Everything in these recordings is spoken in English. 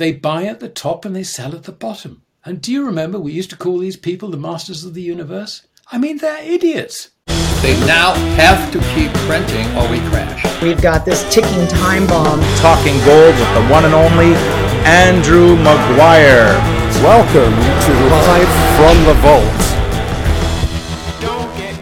They buy at the top and they sell at the bottom. And do you remember we used to call these people the masters of the universe? I mean, they're idiots. They now have to keep printing or we crash. We've got this ticking time bomb. Talking gold with the one and only Andrew Maguire. Welcome to Live from the Vault.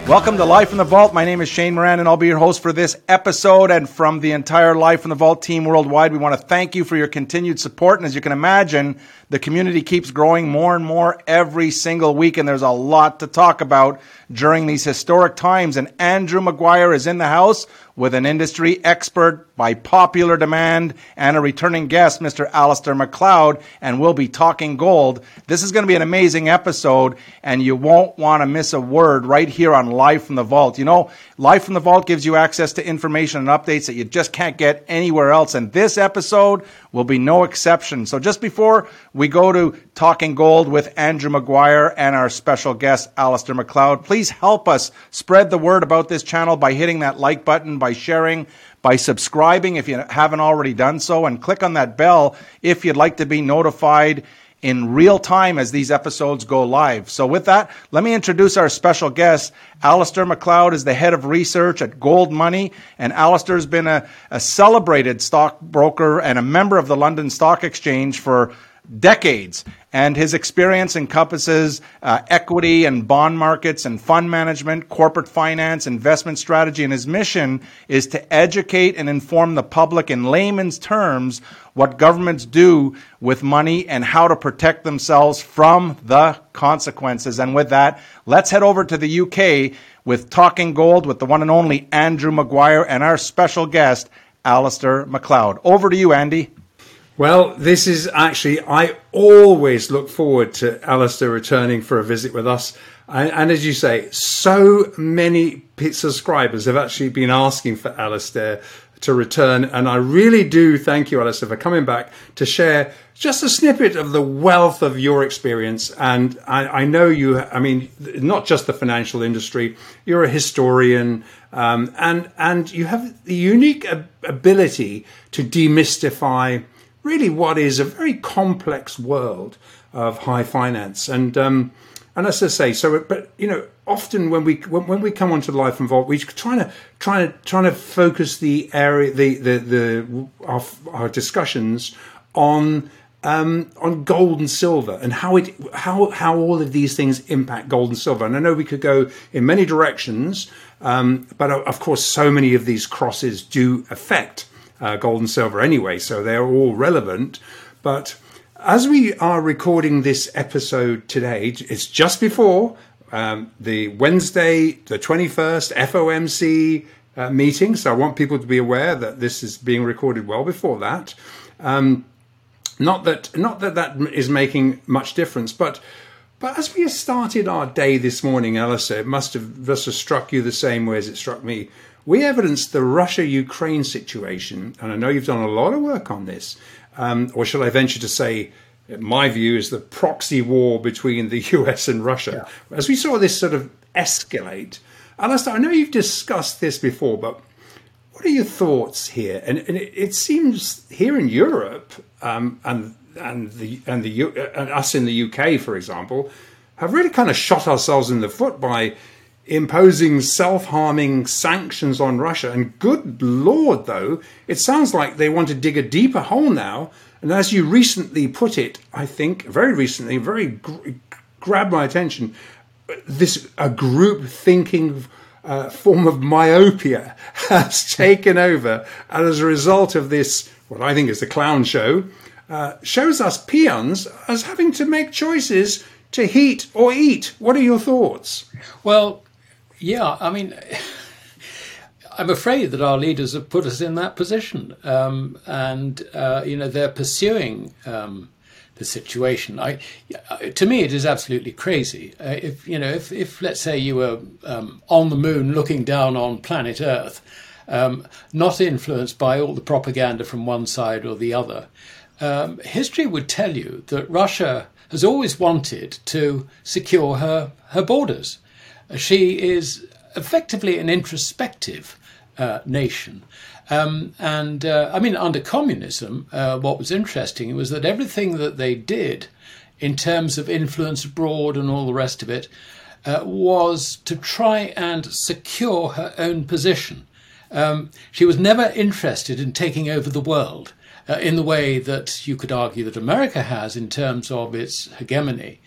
Welcome to Live from the Vault. My name is Shane Moran, and I'll be your host for this episode. And from the entire Live from the Vault team worldwide, we want to thank you for your continued support. And as you can imagine, the community keeps growing more and more every single week, and there's a lot to talk about during these historic times. And Andrew Maguire is in the house with an industry expert by popular demand and a returning guest, Mr. Alistair McLeod, and we'll be talking gold. This is going to be an amazing episode, and you won't want to miss a word right here on Live from the Vault. You know, Live from the Vault gives you access to information and updates that you just can't get anywhere else, and this episode will be no exception. So just before we go to Talking Gold with Andrew Maguire and our special guest, Alistair McLeod, please help us spread the word about this channel by hitting that like button, by sharing, by subscribing if you haven't already done so, and click on that bell if you'd like to be notified in real time as these episodes go live. So with that, let me introduce our special guest. Alistair McLeod is the head of research at Gold Money, and Alistair's been a, a celebrated stockbroker and a member of the London Stock Exchange for decades. And his experience encompasses uh, equity and bond markets and fund management, corporate finance, investment strategy. And his mission is to educate and inform the public in layman's terms what governments do with money and how to protect themselves from the consequences. And with that, let's head over to the UK with Talking Gold with the one and only Andrew Maguire and our special guest, Alistair McLeod. Over to you, Andy. Well, this is actually, I always look forward to Alistair returning for a visit with us. And, and, as you say, so many subscribers have actually been asking for Alistair to return. And I really do thank you, Alistair, for coming back to share just a snippet of the wealth of your experience. And I, I know you, I mean, not just the financial industry, you're a historian. Um, and, and you have the unique ability to demystify really what is a very complex world of high finance. And um, and as I say, so but you know, often when we when, when we come onto Live from Vault, we trying to trying to trying to focus the area the the the our, our discussions on. Um, on gold and silver and how it how how all of these things impact gold and silver. And I know we could go in many directions, um, but of course, so many of these crosses do affect uh, gold and silver anyway, so they're all relevant. But as we are recording this episode today, it's just before um, the Wednesday, the 21st FOMC uh, meeting. So I want people to be aware that this is being recorded well before that. Um, not that not that that is making much difference, but but as we started our day this morning, Alistair, it must have must have struck you the same way as it struck me we evidenced the Russia Ukraine situation, and I know you've done a lot of work on this, um, or shall I venture to say, my view is the proxy war between the US and Russia. Yeah. As we saw this sort of escalate, Alistair, I know you've discussed this before, but what are your thoughts here? And, and it, it, seems here in Europe um, and and the and the and us in the UK, for example, have really kind of shot ourselves in the foot by imposing self harming sanctions on Russia. And good Lord, though, it sounds like they want to dig a deeper hole now. And as you recently put it, I think, very recently, very gr- grabbed my attention, this a group thinking uh, form of myopia has taken over. And as a result of this, what I think is the clown show, uh, shows us peons as having to make choices to heat or eat. What are your thoughts? Well, yeah, I mean, I'm afraid that our leaders have put us in that position, um, and uh, you know they're pursuing um, the situation. I, to me, it is absolutely crazy. Uh, if you know, if, if let's say you were um, on the moon looking down on planet Earth, um, not influenced by all the propaganda from one side or the other, um, history would tell you that Russia has always wanted to secure her her borders. She is effectively an introspective uh, nation. Um, and uh, I mean, under communism, uh, what was interesting was that everything that they did in terms of influence abroad and all the rest of it uh, was to try and secure her own position. Um, she was never interested in taking over the world uh, in the way that you could argue that America has in terms of its hegemony.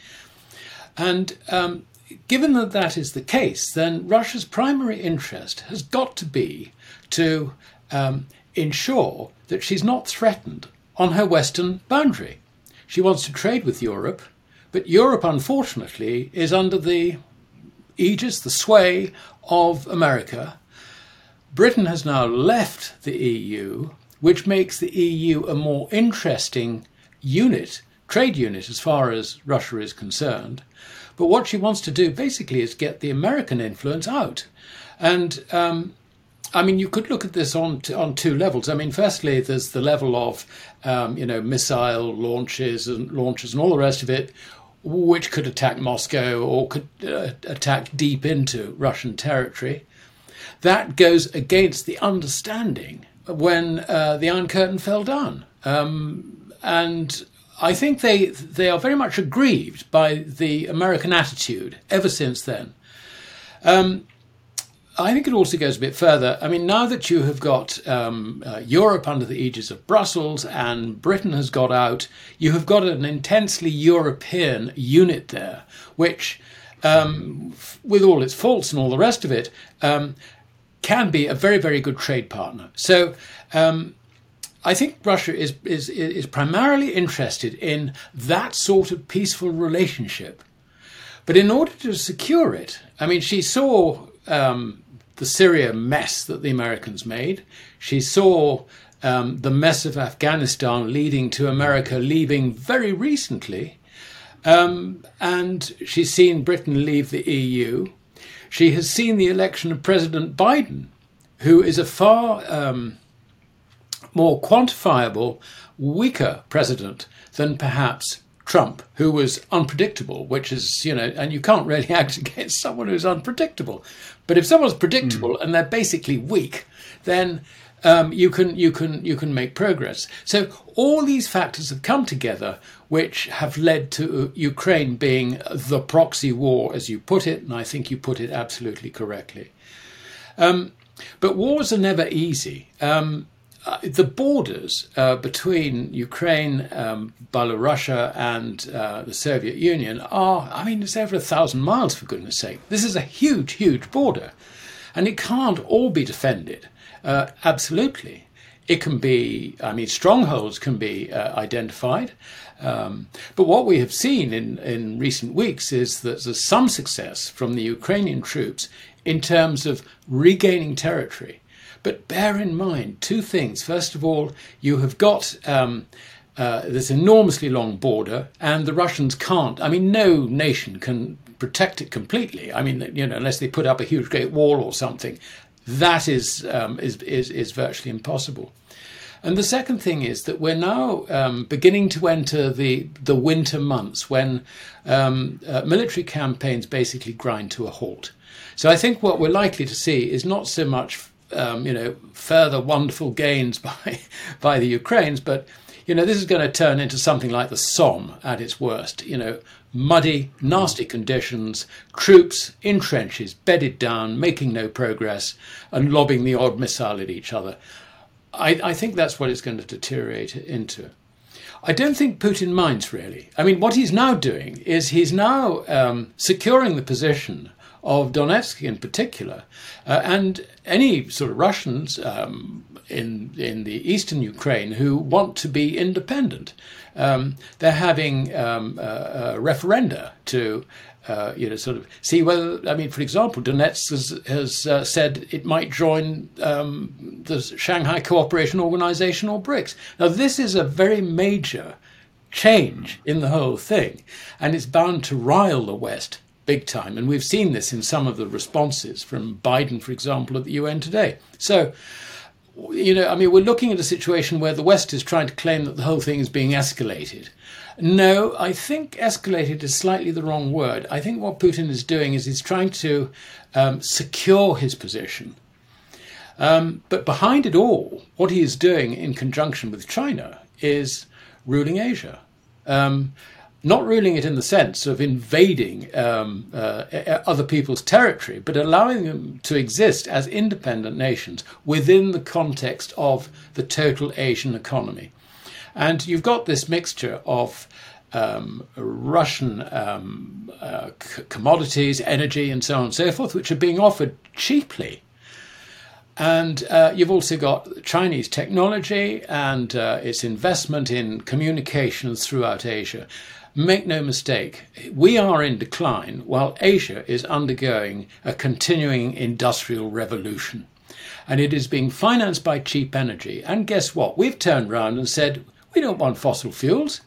And um, given that that is the case, then Russia's primary interest has got to be to um, ensure that she's not threatened on her western boundary. She wants to trade with Europe, but Europe, unfortunately, is under the aegis, the sway of America. Britain has now left the EU, which makes the EU a more interesting unit, trade unit, as far as Russia is concerned. But what she wants to do basically is get the American influence out. And um, I mean, you could look at this on on two levels. I mean, firstly, there's the level of um, you know missile launches and launches and all the rest of it, which could attack Moscow or could uh, attack deep into Russian territory. That goes against the understanding when uh, the Iron Curtain fell down, um, and I think they they are very much aggrieved by the American attitude ever since then. Um, I think it also goes a bit further. I mean, now that you have got um, uh, Europe under the aegis of Brussels and Britain has got out, you have got an intensely European unit there, which, um, with all its faults and all the rest of it, um, can be a very, very good trade partner. So, um, I think Russia is, is is primarily interested in that sort of peaceful relationship. But in order to secure it, I mean, she saw um, the Syria mess that the Americans made. She saw um, the mess of Afghanistan leading to America leaving very recently. Um, and she's seen Britain leave the EU. She has seen the election of President Biden, who is a far um, more quantifiable, weaker president than perhaps Trump, who was unpredictable, which is, you know, and you can't really act against someone who's unpredictable. But if someone's predictable mm. and they're basically weak, then um, you can you can you can make progress. So all these factors have come together, which have led to Ukraine being the proxy war, as you put it, and I think you put it absolutely correctly. Um, but wars are never easy. Um, uh, the borders uh, between Ukraine, um, Belarus, and uh, the Soviet Union are, I mean, it's over a thousand miles, for goodness sake. This is a huge, huge border. And it can't all be defended. Uh, absolutely. It can be, I mean, strongholds can be uh, identified. Um, but what we have seen in, in recent weeks is that there's some success from the Ukrainian troops in terms of regaining territory but bear in mind two things. First of all, you have got um, uh, this enormously long border, and the Russians can't. I mean, no nation can protect it completely. I mean, you know, unless they put up a huge great wall or something, that is um, is, is is virtually impossible. And the second thing is that we're now um, beginning to enter the the winter months when um, uh, military campaigns basically grind to a halt. So I think what we're likely to see is not so much um, you know, further wonderful gains by by the Ukrainians, but you know, this is going to turn into something like the Somme at its worst. You know, muddy, nasty conditions, troops in trenches, bedded down, making no progress, and lobbing the odd missile at each other. I, I think that's what it's going to deteriorate into. I don't think Putin minds really. I mean, what he's now doing is he's now um, securing the position of Donetsk in particular, uh, and any sort of Russians um, in in the eastern Ukraine who want to be independent. Um, they're having um, a referenda to. Uh, you know, sort of see whether. I mean, for example, Donetsk has, has uh, said it might join um, the Shanghai Cooperation Organization or BRICS. Now, this is a very major change in the whole thing, and it's bound to rile the West big time. And we've seen this in some of the responses from Biden, for example, at the UN today. So, you know, I mean, we're looking at a situation where the West is trying to claim that the whole thing is being escalated. No, I think escalated is slightly the wrong word. I think what Putin is doing is he's trying to um, secure his position. Um, but behind it all, what he is doing in conjunction with China is ruling Asia. Um, not ruling it in the sense of invading um, uh, other people's territory, but allowing them to exist as independent nations within the context of the total Asian economy. And you've got this mixture of um, Russian um, uh, c- commodities, energy, and so on and so forth, which are being offered cheaply. And uh, you've also got Chinese technology and uh, its investment in communications throughout Asia. Make no mistake, we are in decline while Asia is undergoing a continuing industrial revolution. And it is being financed by cheap energy. And guess what? We've turned around and said, we don't want fossil fuels.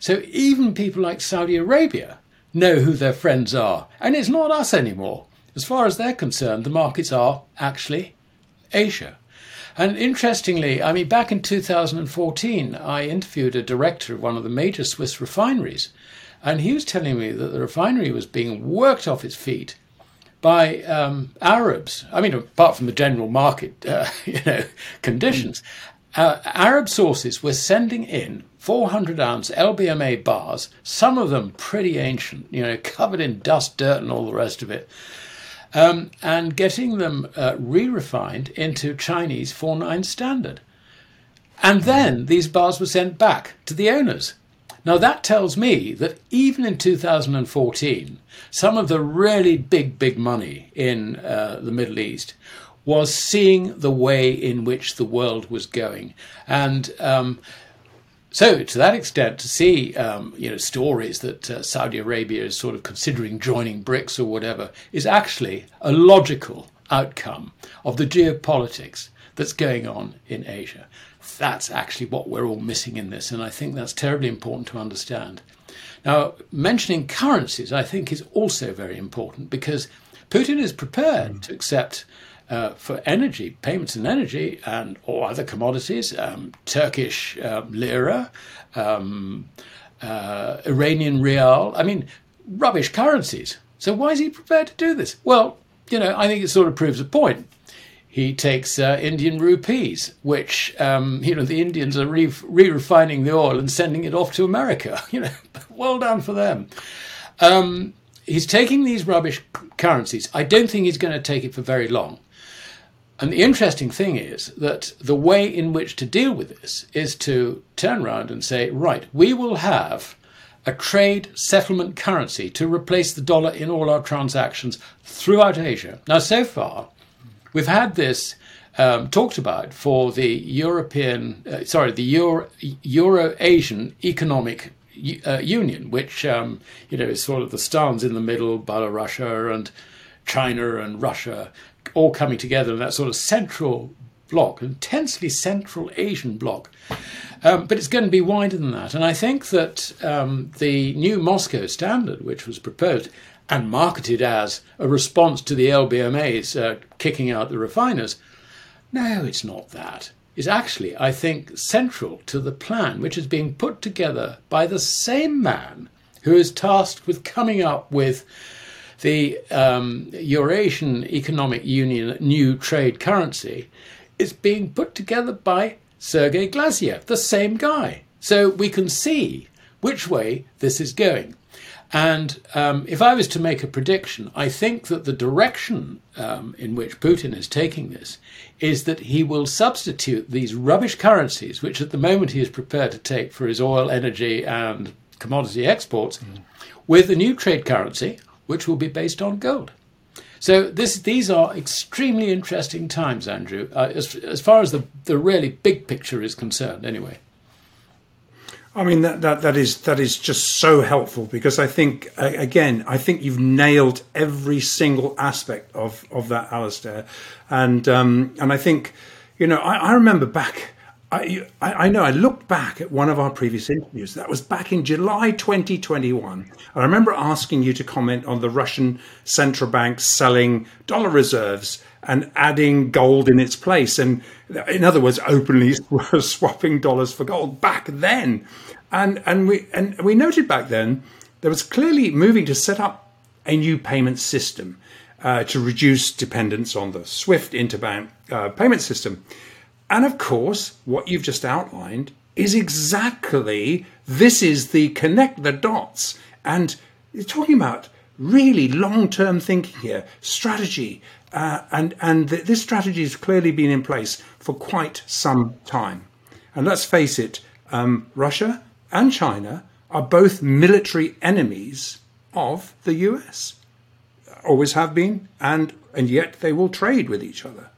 So even people like Saudi Arabia know who their friends are. And it's not us anymore. As far as they're concerned, the markets are actually Asia. And interestingly, I mean, back in 2014, I interviewed a director of one of the major Swiss refineries, and he was telling me that the refinery was being worked off its feet by um, Arabs. I mean, apart from the general market, uh, you know, conditions, uh, Arab sources were sending in 400 ounce LBMA bars, some of them pretty ancient, you know, covered in dust, dirt, and all the rest of it, um, and getting them uh, re refined into Chinese 49 standard. And then these bars were sent back to the owners. Now, that tells me that even in 2014, some of the really big, big money in uh, the Middle East was seeing the way in which the world was going. And um, so, to that extent, to see um, you know stories that uh, Saudi Arabia is sort of considering joining BRICS or whatever is actually a logical outcome of the geopolitics that's going on in Asia. That's actually what we're all missing in this, and I think that's terribly important to understand. Now, mentioning currencies, I think, is also very important because Putin is prepared to accept uh, for energy, payments in energy and or other commodities, um, Turkish uh, lira, um, uh, Iranian rial. I mean, rubbish currencies. So why is he prepared to do this? Well, you know, I think it sort of proves a point. He takes uh, Indian rupees, which um, you know the Indians are re refining the oil and sending it off to America. You know, well done for them. Um, he's taking these rubbish currencies. I don't think he's going to take it for very long. And the interesting thing is that the way in which to deal with this is to turn around and say, right, we will have a trade settlement currency to replace the dollar in all our transactions throughout Asia. Now, so far, we've had this um, talked about for the European, uh, sorry, the Euro, Asian Economic uh, Union, which um, you know is sort of the stars in the middle, Belarus and China and Russia, all coming together in that sort of central block, intensely central Asian block. Um, but it's going to be wider than that. And I think that um, the new Moscow standard, which was proposed and marketed as a response to the LBMA's uh, kicking out the refiners, no, it's not that. It's actually, I think, central to the plan, which is being put together by the same man who is tasked with coming up with the um, Eurasian Economic Union new trade currency is being put together by Sergei Glaziev, the same guy. So we can see which way this is going. And um, if I was to make a prediction, I think that the direction um, in which Putin is taking this is that he will substitute these rubbish currencies, which at the moment he is prepared to take for his oil, energy, and commodity exports, mm. with a new trade currency, which will be based on gold. So this, these are extremely interesting times, Andrew, uh, as, as far as the, the really big picture is concerned, anyway. I mean that, that that is that is just so helpful because I think again I think you've nailed every single aspect of of that, Alistair, and um, and I think you know I, I remember back I, I, know I looked back at one of our previous interviews. That was back in July 2021. I remember asking you to comment on the Russian central bank selling dollar reserves and adding gold in its place. And in other words, openly swapping dollars for gold back then. And, and, we, and we noted back then there was clearly moving to set up a new payment system. uh, to reduce dependence on the SWIFT interbank uh, payment system. And of course, what you've just outlined is exactly this is the connect the dots. And you're talking about really long term thinking here, strategy. Uh, and and th- this strategy has clearly been in place for quite some time. And let's face it, um, Russia and China are both military enemies of the US. Always have been, and, and yet they will trade with each other.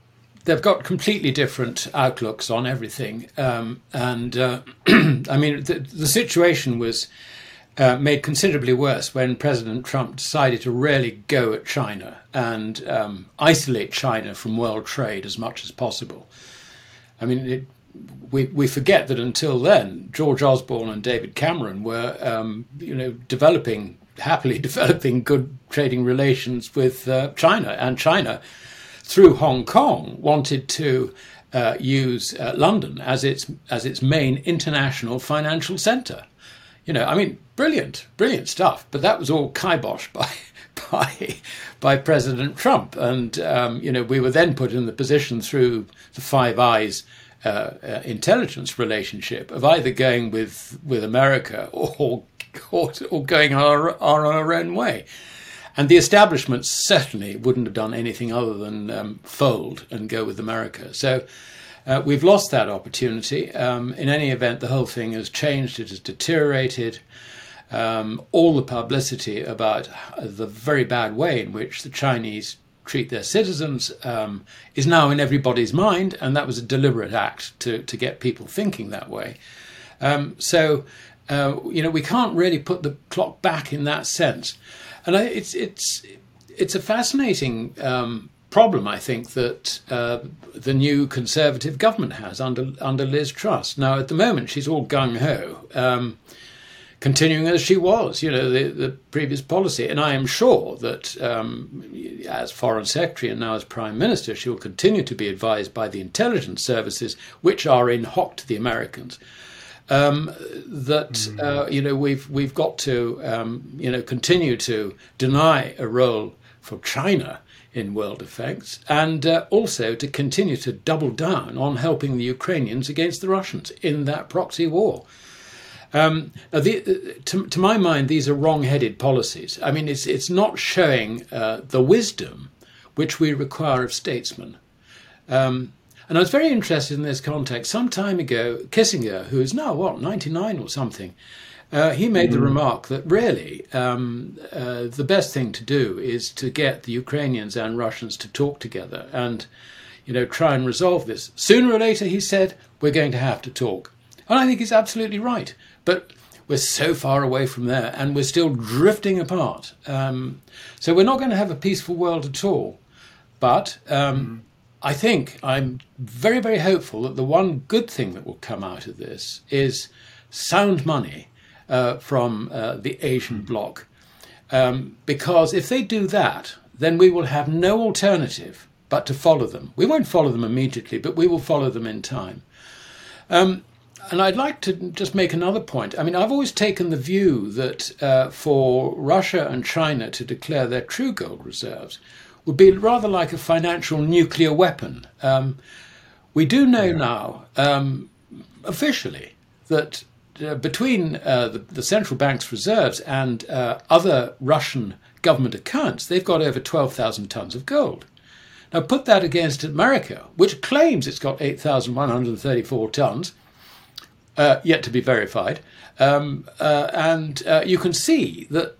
They've got completely different outlooks on everything. Um, and uh, I mean, the, the situation was uh, made considerably worse when President Trump decided to really go at China and um, isolate China from world trade as much as possible. I mean, it, we we forget that until then, George Osborne and David Cameron were, um, you know, developing happily developing good trading relations with uh, China, and China, through Hong Kong, wanted to. Uh, use uh, London as its as its main international financial centre. You know, I mean, brilliant, brilliant stuff. But that was all kiboshed by by by President Trump, and um, you know, we were then put in the position through the Five Eyes uh, uh, intelligence relationship of either going with with America or or, or going our, our, our own way. And the establishment certainly wouldn't have done anything other than um, fold and go with America. So uh, we've lost that opportunity. Um, in any event, the whole thing has changed, it has deteriorated. Um, all the publicity about the very bad way in which the Chinese treat their citizens um, is now in everybody's mind, and that was a deliberate act to, to get people thinking that way. Um, so, uh, you know, we can't really put the clock back in that sense, and I, it's it's it's a fascinating um, problem, I think, that uh, the new Conservative government has under under Liz Truss. Now, at the moment, she's all gung ho. Um, continuing as she was, you know, the, the previous policy. And I am sure that um, as Foreign Secretary and now as Prime Minister, she will continue to be advised by the intelligence services, which are in hock to the Americans. Um, that mm. uh, you know we've we've got to um, you know continue to deny a role for China in world effects, and uh, also to continue to double down on helping the Ukrainians against the Russians in that proxy war. Um, the, to, to, my mind, these are wrong-headed policies. I mean, it's it's not showing uh, the wisdom which we require of statesmen. Um, and I was very interested in this context. Some time ago, Kissinger, who is now what ninety nine or something, uh, he made mm the remark that really um, uh, the best thing to do is to get the Ukrainians and Russians to talk together and you know try and resolve this. Sooner or later, he said, we're going to have to talk. And I think he's absolutely right. But we're so far away from there and we're still drifting apart. Um, so we're not going to have a peaceful world at all. But um, mm. I think I'm very, very hopeful that the one good thing that will come out of this is sound money uh, from uh, the Asian bloc. Um, because if they do that, then we will have no alternative but to follow them. We won't follow them immediately, but we will follow them in time. Um, and I'd like to just make another point. I mean, I've always taken the view that uh, for Russia and China to declare their true gold reserves would be rather like a financial nuclear weapon. Um, we do know yeah. now, um, officially, that uh, between uh, the, the, central bank's reserves and uh, other Russian government accounts, they've got over 12,000 tons of gold. Now, put that against America, which claims it's got 8,134 tons uh, yet to be verified. Um, uh, and uh, you can see that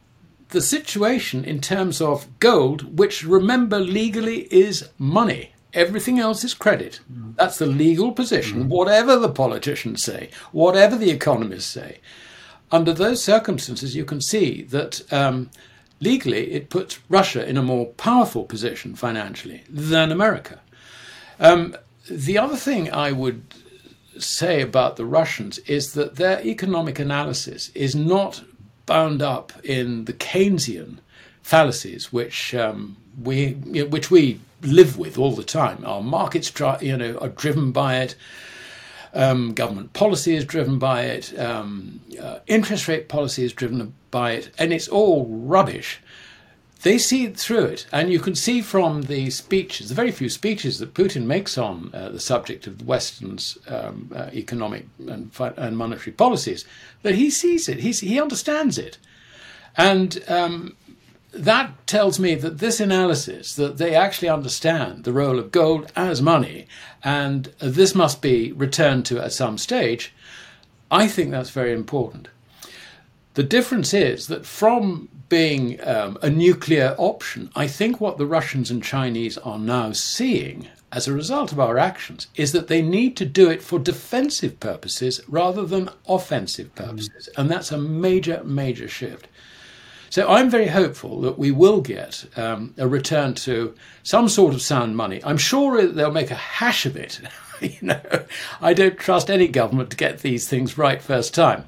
the situation in terms of gold, which remember legally is money, everything else is credit. Mm. That's the legal position, mm. whatever the politicians say, whatever the economists say. Under those circumstances, you can see that um, legally it puts Russia in a more powerful position financially than America. Um, the other thing I would say about the Russians is that their economic analysis is not bound up in the Keynesian fallacies, which um, we which we live with all the time. Our markets, you know, are driven by it. Um, government policy is driven by it. Um, uh, interest rate policy is driven by it, and it's all rubbish. They see through it, and you can see from the speeches, the very few speeches that Putin makes on uh, the subject of Western's um, uh, economic and, and, monetary policies, that he sees it, He's, he understands it, and um, that tells me that this analysis, that they actually understand the role of gold as money, and this must be returned to at some stage. I think that's very important. The difference is that from being um, a nuclear option, I think what the Russians and Chinese are now seeing as a result of our actions is that they need to do it for defensive purposes rather than offensive purposes. And that's a major, major shift. So I'm very hopeful that we will get um, a return to some sort of sound money. I'm sure they'll make a hash of it. you know, I don't trust any government to get these things right first time.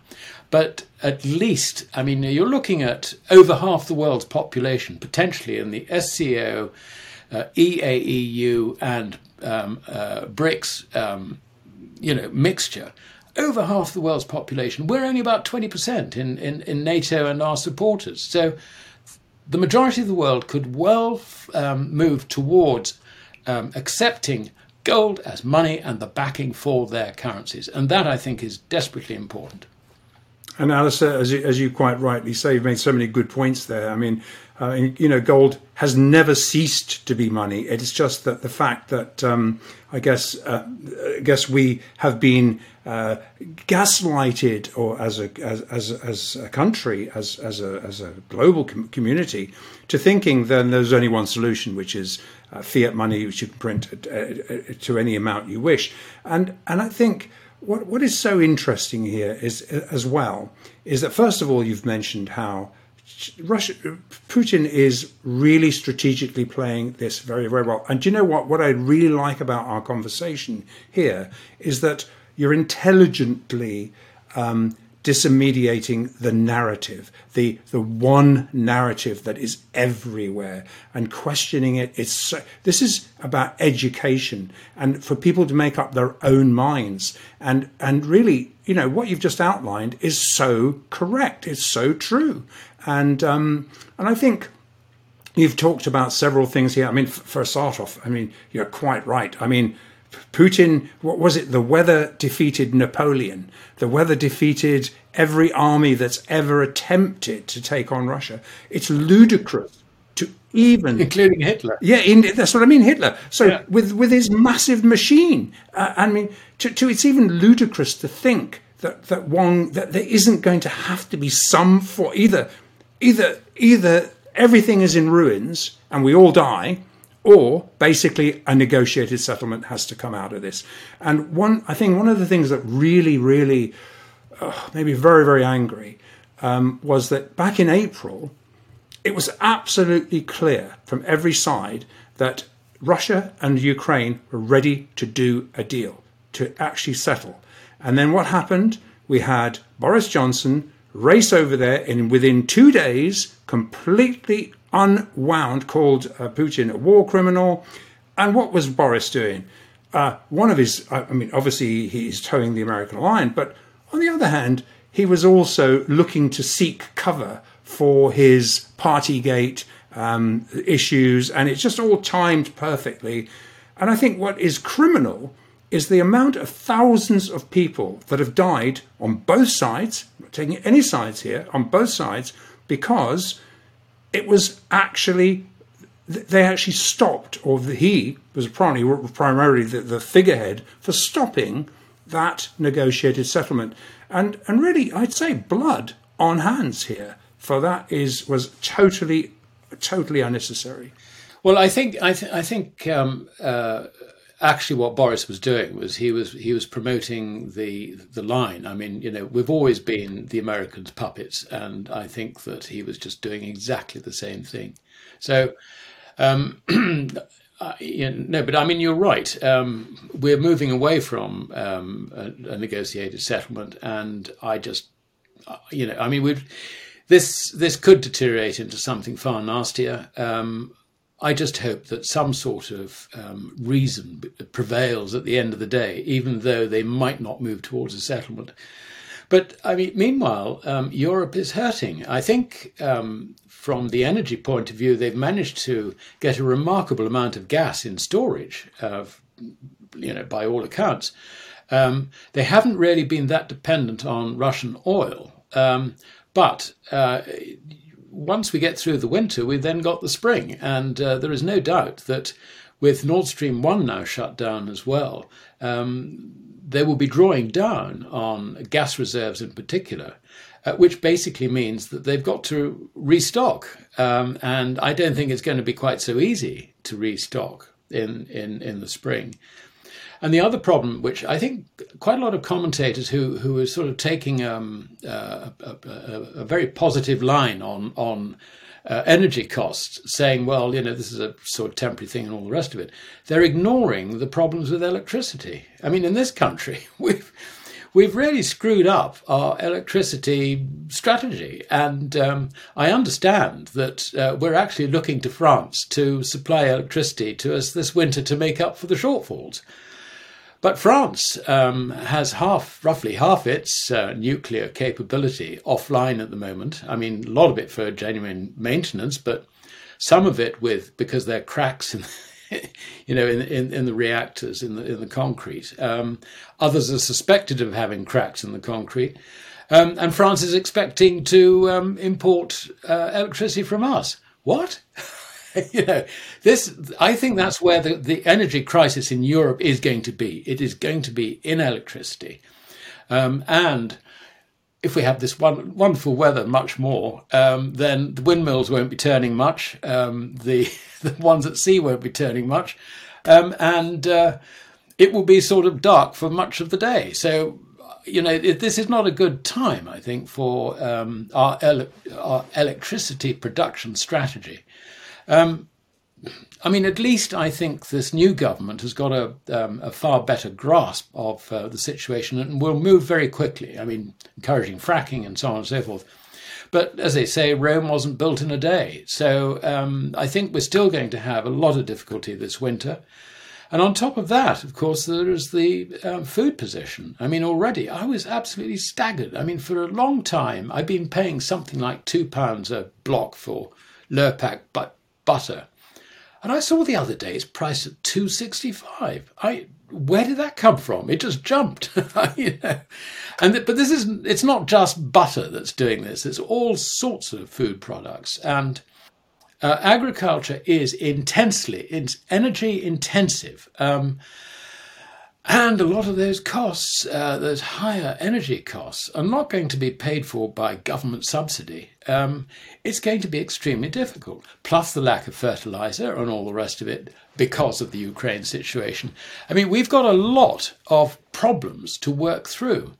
But at least, I mean, you're looking at over half the world's population potentially in the SCO, uh, EAEU, and um, uh, BRICS, um, you know, mixture. Over half the world's population. We're only about 20% in, in, in NATO and our supporters. So the majority of the world could well um, move towards um, accepting gold as money and the backing for their currencies. And that, I think, is desperately important. And Alistair, as you, as you quite rightly say, you've made so many good points there. I mean, uh, you know, gold has never ceased to be money. It's just that the fact that um, I guess uh, I guess we have been uh, gaslighted, or as a as, as, as a country, as as a as a global com- community, to thinking then there's only one solution, which is uh, fiat money, which you can print to any amount you wish. And and I think what what is so interesting here is as well is that first of all you've mentioned how Russia Putin is really strategically playing this very very well. And do you know what what I really like about our conversation here is that you're intelligently um, disintermediating the narrative, the the one narrative that is everywhere, and questioning it. It's so, this is about education and for people to make up their own minds. And and really, you know, what you've just outlined is so correct. It's so true. And um, and I think. You've talked about several things here. I mean, for a start off, I mean, you're quite right. I mean, Putin, what was it? The weather defeated Napoleon. The weather defeated every army that's ever attempted to take on Russia. It's ludicrous to even including Hitler. Yeah, in, that's what I mean, Hitler. So yeah. with with his massive machine, uh, I mean, to, to, it's even ludicrous to think that that one that there isn't going to have to be some for either either either everything is in ruins and we all die or basically a negotiated settlement has to come out of this. And one, I think one of the things that really, really uh, made me very, very angry um, was that back in April, it was absolutely clear from every side that Russia and Ukraine were ready to do a deal, to actually settle. And then what happened? We had Boris Johnson race over there and within two days completely unwound, called uh, Putin a war criminal. And what was Boris doing? Uh, one of his, I mean, obviously he's toeing the American line, but on the other hand, he was also looking to seek cover for his Partygate um, issues, and it's just all timed perfectly. And I think what is criminal is the amount of thousands of people that have died on both sides, not taking any sides here, on both sides, because it was actually they actually stopped, or he was primarily, primarily the, the figurehead for stopping that negotiated settlement. And and really, I'd say blood on hands here for that is was totally totally unnecessary. Well, I think I, th- I think um, uh, actually what Boris was doing was he was he was promoting the the line. I mean, you know, we've always been the Americans' puppets, and I think that he was just doing exactly the same thing. So, um, uh, you know, no, but I mean, you're right. Um, we're moving away from um, a, a, negotiated settlement, and I just, uh, you know, I mean, we've this this could deteriorate into something far nastier. Um, I just hope that some sort of um, reason prevails at the end of the day, even though they might not move towards a settlement. But I mean, meanwhile, um, Europe is hurting. I think um, from the energy point of view, they've managed to get a remarkable amount of gas in storage, you know, by all accounts. Um, they haven't really been that dependent on Russian oil. Um, but uh, once we get through the winter, we've then got the spring. And uh, there is no doubt that with Nord Stream 1 now shut down as well, um, they will be drawing down on gas reserves in particular, uh, which basically means that they've got to restock. Um, and I don't think it's going to be quite so easy to restock in, in, in the spring. And the other problem, which I think quite a lot of commentators who who are sort of taking um, uh, a, a, a, very positive line on on uh, energy costs, saying, well, you know, this is a sort of temporary thing and all the rest of it, they're ignoring the problems with electricity. I mean, in this country, we've we've really screwed up our electricity strategy. And um, I understand that uh, we're actually looking to France to supply electricity to us this winter to make up for the shortfalls. But France um, has half, roughly half its uh, nuclear capability offline at the moment. I mean, a lot of it for genuine maintenance, but some of it with because there are cracks in you know, in, in, in, the reactors, in the, in the concrete. Um, others are suspected of having cracks in the concrete. Um, and France is expecting to um, import uh, electricity from us. What? you know, this, I think that's where the, the energy crisis in Europe is going to be. It is going to be in electricity. Um, and if we have this one, wonderful weather much more, um, then the windmills won't be turning much. Um, the the ones at sea won't be turning much, um, and uh, it will be sort of dark for much of the day. So, you know, this is not a good time, I think, for um, our, ele- our electricity production strategy. Um, I mean, at least I think this new government has got a, um, a far better grasp of uh, the situation and will move very quickly. I mean, encouraging fracking and so on and so forth. But as they say, Rome wasn't built in a day. So um, I think we're still going to have a lot of difficulty this winter. And on top of that, of course, there is the um, food position. I mean, already I was absolutely staggered. I mean, for a long time, I've been paying something like £2 a block for Lurpak but butter. And I saw the other day it's priced at 265. I where did that come from? It just jumped, you know. And but this is it's not just butter that's doing this. It's all sorts of food products, and uh, agriculture is intensely it's energy intensive. Um, and a lot of those costs, uh, those higher energy costs, are not going to be paid for by government subsidy. Um, it's going to be extremely difficult. Plus the lack of fertilizer and all the rest of it because of the Ukraine situation. I mean, we've got a lot of problems to work through.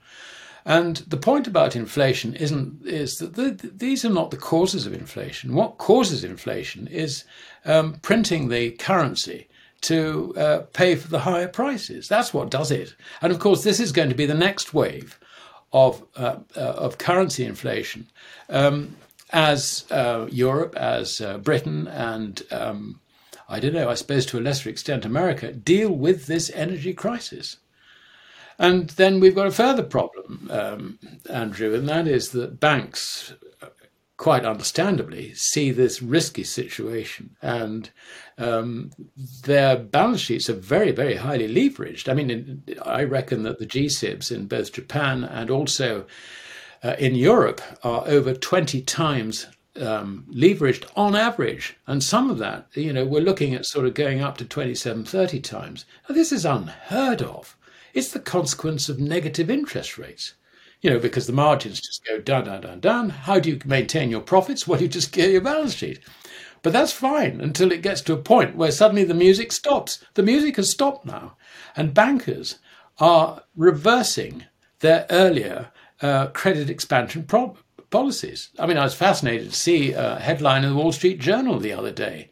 And the point about inflation isn't is that the, these are not the causes of inflation. What causes inflation is um, printing the currency to uh, pay for the higher prices. That's what does it. And of course, this is going to be the next wave of uh, uh, of currency inflation um, as uh, Europe, as uh, Britain, and um, I don't know, I suppose to a lesser extent America deal with this energy crisis. And then we've got a further problem, um, Andrew, and that is that banks quite understandably, see this risky situation. And um, their balance sheets are very, very highly leveraged. I mean, I reckon that the GSIBs in both Japan and also uh, in Europe are over 20 times um, leveraged on average. And some of that, you know, we're looking at sort of going up to 27, 30 times. Now, this is unheard of. It's the consequence of negative interest rates you know, because the margins just go down, down, down, down. How do you maintain your profits? Well, you just get your balance sheet. But that's fine until it gets to a point where suddenly the music stops. The music has stopped now, and bankers are reversing their earlier uh, credit expansion pro- policies. I mean, I was fascinated to see a headline in the Wall Street Journal the other day,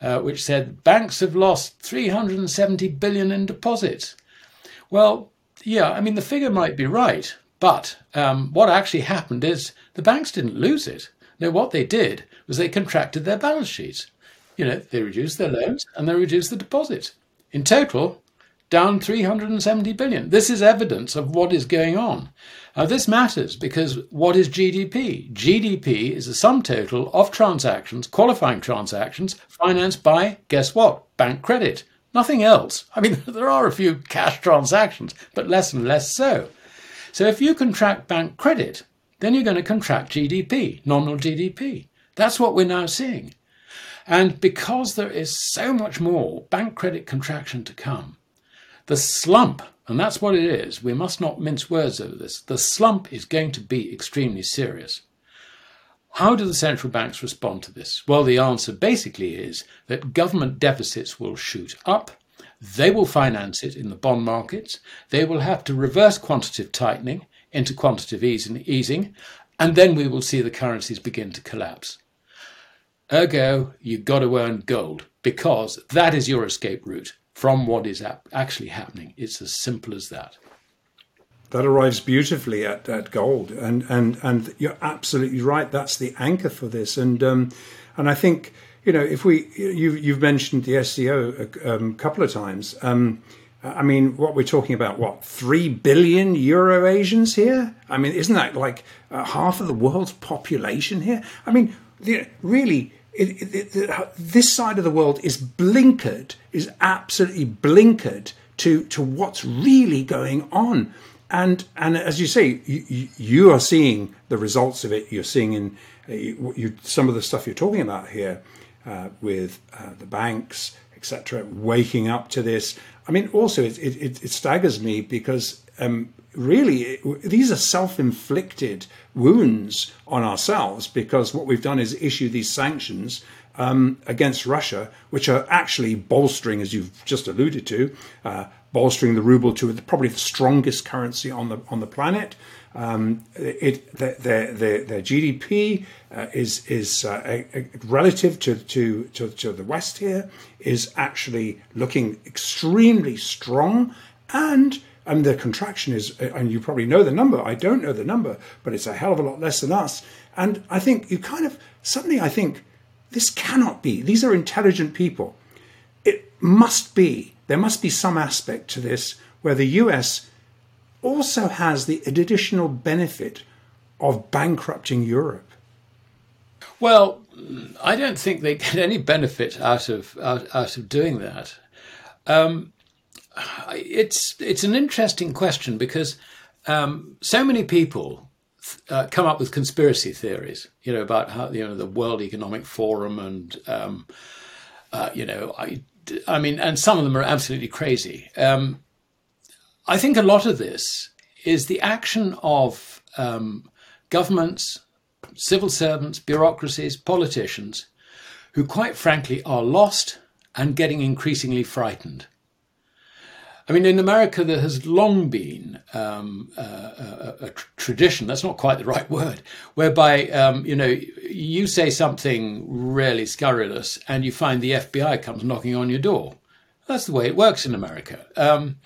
uh, which said banks have lost 370 billion in deposits. Well, yeah, I mean, the figure might be right, but um, what actually happened is the banks didn't lose it. No, what they did was they contracted their balance sheets. You know, they reduced their loans and they reduced the deposits. In total, down 370 billion. This is evidence of what is going on. Now, this matters because what is GDP? GDP is the sum total of transactions, qualifying transactions, financed by, guess what? Bank credit. Nothing else. I mean, there are a few cash transactions, but less and less so. So if you contract bank credit, then you're going to contract GDP, nominal GDP. That's what we're now seeing. And because there is so much more bank credit contraction to come, the slump, and that's what it is, we must not mince words over this, the slump is going to be extremely serious. How do the central banks respond to this? Well, the answer basically is that government deficits will shoot up. They will finance it in the bond markets. They will have to reverse quantitative tightening into quantitative easing, and then we will see the currencies begin to collapse. Ergo, you've got to earn gold because that is your escape route from what is actually happening. It's as simple as that. That arrives beautifully at, at gold, and, and and you're absolutely right. That's the anchor for this, and um, and I think you know if we you you've mentioned the SCO a um, couple of times. Um, I mean, what we're talking about, what, 3 billion Eurasians here? I mean, isn't that like uh, half of the world's population here? I mean, the, really, it, it, it, this side of the world is blinkered, is absolutely blinkered to, to what's really going on. And, and as you say, you, you are seeing the results of it. You're seeing in uh, you, some of the stuff you're talking about here uh, with uh, the banks, etc., waking up to this. I mean, also it, it, it staggers me because um, really, these are self inflicted wounds on ourselves because what we've done is issue these sanctions um, against Russia, which are actually bolstering, as you've just alluded to, uh, bolstering the ruble to probably the strongest currency on the on the planet. Um, it their, their, their GDP uh, is is uh, a, a relative to, to, to to the West here is actually looking extremely strong and and the contraction is, and you probably know the number. I don't know the number, but it's a hell of a lot less than us. And I think you kind of suddenly, I think this cannot be. These are intelligent people. It must be. There must be some aspect to this where the US also has the additional benefit of bankrupting Europe. Well, I don't think they get any benefit out of out, out of doing that. Um, it's it's an interesting question because um, so many people uh, come up with conspiracy theories, you know, about how you know the World Economic Forum and um, uh, you know, I, I mean, and some of them are absolutely crazy. Um, I think a lot of this is the action of um, governments, civil servants, bureaucracies, politicians, who quite frankly are lost and getting increasingly frightened. I mean, in America, there has long been um, a, a, a, tradition, that's not quite the right word, whereby, um, you know, you say something really scurrilous and you find the FBI comes knocking on your door. That's the way it works in America. Um,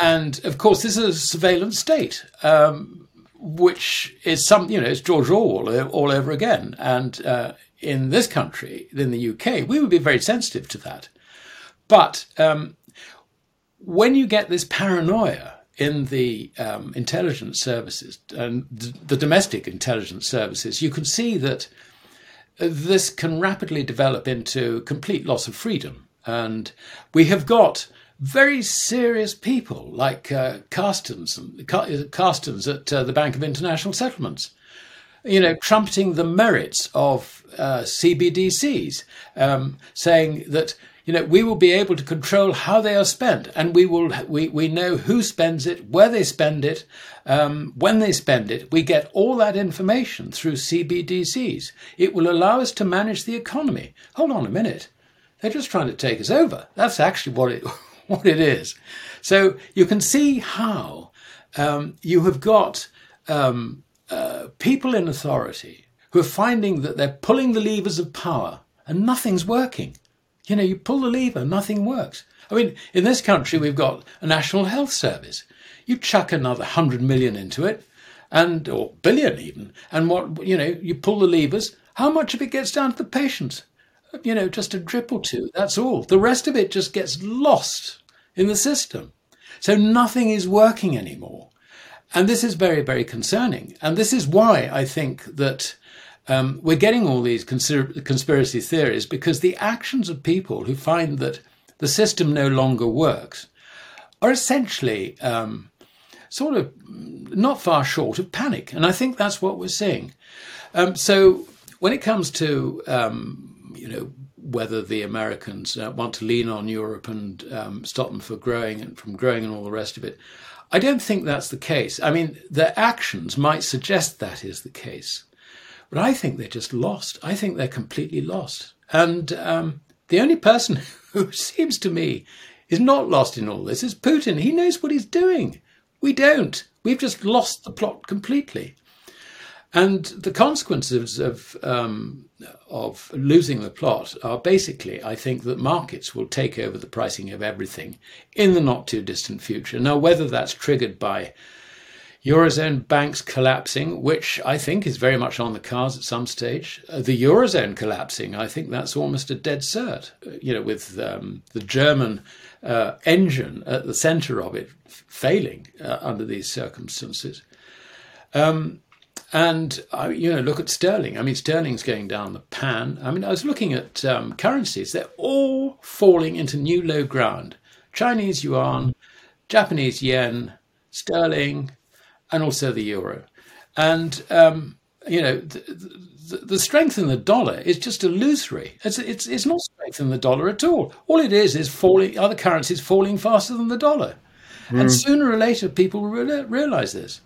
and of course, this is a surveillance state, um, which is some, you know, it's George Orwell all over again. And uh, in this country, in the UK, we would be very sensitive to that. But um, when you get this paranoia in the um, intelligence services and the domestic intelligence services, you can see that this can rapidly develop into complete loss of freedom. And we have got very serious people like uh, Carstens, Carstens at uh, the Bank of International Settlements, you know, trumpeting the merits of uh, CBDCs, um, saying that you know, we will be able to control how they are spent, and we will we, we know who spends it, where they spend it, um, when they spend it. We get all that information through CBDCs. It will allow us to manage the economy. Hold on a minute, they're just trying to take us over. That's actually what it what it is. So you can see how um, you have got um, uh, people in authority who are finding that they're pulling the levers of power and nothing's working. You know, you pull the lever, nothing works. I mean, in this country, we've got a national health service. You chuck another hundred million into it, and or billion even, and what you know, you pull the levers. How much of it gets down to the patients? You know, just a drip or two. That's all. The rest of it just gets lost in the system. So nothing is working anymore. And this is very, very concerning. And this is why I think that um, we're getting all these conspiracy theories because the actions of people who find that the system no longer works are essentially um, sort of not far short of panic. And I think that's what we're seeing. Um, so when it comes to, um, you know, whether the Americans uh, want to lean on Europe and um, stop them from growing and from growing and all the rest of it, I don't think that's the case. I mean, their actions might suggest that is the case. But I think they're just lost. I think they're completely lost. And um, the only person who seems to me is not lost in all this is Putin. He knows what he's doing. We don't. We've just lost the plot completely. And the consequences of um, of losing the plot are basically, I think, that markets will take over the pricing of everything in the not too distant future. Now, whether that's triggered by Eurozone banks collapsing, which I think is very much on the cards at some stage. Uh, the Eurozone collapsing, I think that's almost a dead cert, uh, you know, with um, the German uh, engine at the center of it failing uh, under these circumstances. Um, and, you know, look at sterling. I mean, sterling's going down the pan. I mean, I was looking at um, currencies. They're all falling into new low ground. Chinese yuan, Japanese yen, sterling, and also the euro. And, um, you know, the, the, the, strength in the dollar is just illusory. It's, it's, it's not strength in the dollar at all. All it is is falling, other currencies falling faster than the dollar. Mm. And hmm. sooner or later, people will realize this.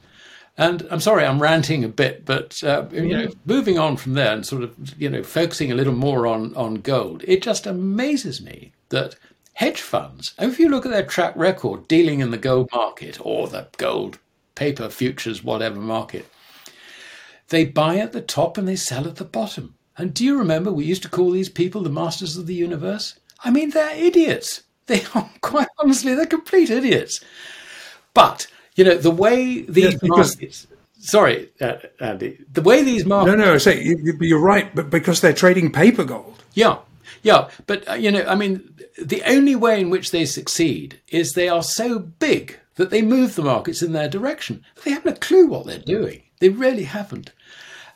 And I'm sorry, I'm ranting a bit, but uh, you know, moving on from there and sort of you know focusing a little more on on gold, it just amazes me that hedge funds, and if you look at their track record dealing in the gold market or the gold paper, futures, whatever market. They buy at the top and they sell at the bottom. And do you remember we used to call these people the masters of the universe? I mean, they're idiots. They are quite honestly, they're complete idiots. But you know the way these yes, markets. Sorry, uh, Andy. The way these markets. No, no. I say you, are right, but because they're trading paper gold. Yeah, yeah. But uh, you know, I mean, the only way in which they succeed is they are so big that they move the markets in their direction. They haven't a clue what they're doing. They really haven't.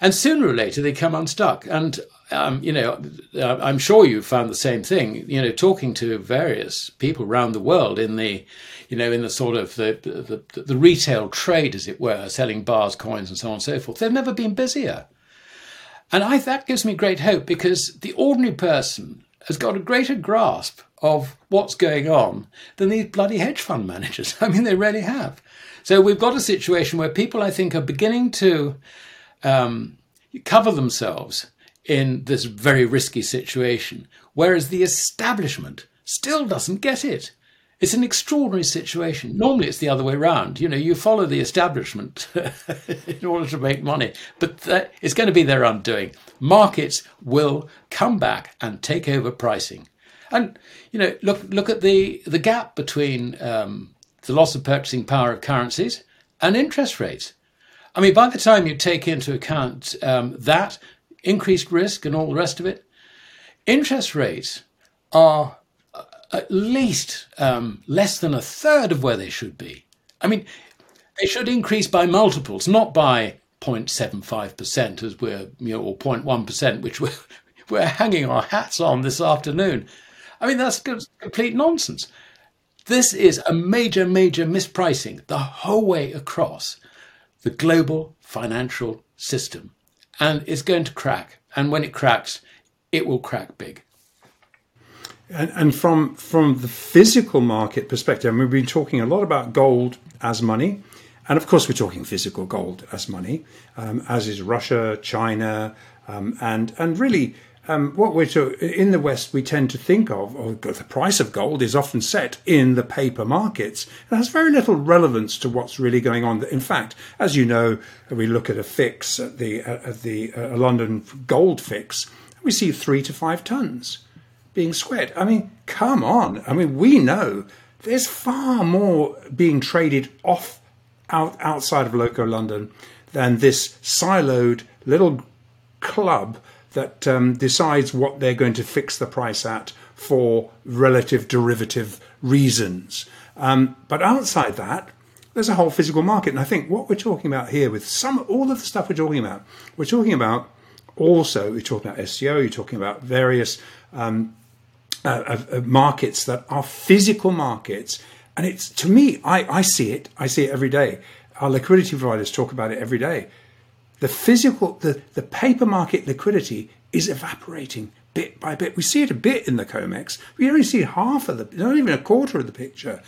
And sooner or later, they come unstuck. And, um, you know, uh, I'm sure you've found the same thing, you know, talking to various people around the world in the, you know, in the sort of the, the, the retail trade, as it were, selling bars, coins, and so on and so forth. They've never been busier. And I, that gives me great hope because the ordinary person has got a greater grasp of what's going on than these bloody hedge fund managers. I mean, they really have. So we've got a situation where people, I think, are beginning to um, cover themselves in this very risky situation, whereas the establishment still doesn't get it. It's an extraordinary situation. Normally, it's the other way around. You know, you follow the establishment in order to make money, but that, it's going to be their undoing. Markets will come back and take over pricing. And you know, look look at the the gap between um, the loss of purchasing power of currencies and interest rates. I mean, by the time you take into account um, that increased risk and all the rest of it, interest rates are at least um, less than a third of where they should be. I mean, they should increase by multiples, not by 0.75% as we're, you know, or 0.1%, which we're, we're hanging our hats on this afternoon. I mean, that's complete nonsense. This is a major, major mispricing the whole way across the global financial system. And it's going to crack. And when it cracks, it will crack big. And, and from from the physical market perspective, I mean, we've been talking a lot about gold as money, and of course, we're talking physical gold as money, um, as is Russia, China, um, and and really um, what we're to, in the West, we tend to think of, or the price of gold is often set in the paper markets. It has very little relevance to what's really going on. In fact, as you know, we look at a fix at the at the uh, London gold fix, we see three to five tons being squared. I mean, come on! I mean, we know there's far more being traded off out outside of Loco London than this siloed little club that um, decides what they're going to fix the price at for relative derivative reasons. Um, but outside that, there's a whole physical market. And I think what we're talking about here with some all of the stuff we're talking about, we're talking about also, you're talking about SCO, you're talking about various um, uh, uh, markets that are physical markets. And it's to me, I, I see it, I see it every day. Our liquidity providers talk about it every day. The physical, the, the paper market liquidity is evaporating bit by bit. We see it a bit in the COMEX. We only see half of the, not even a quarter of the picture.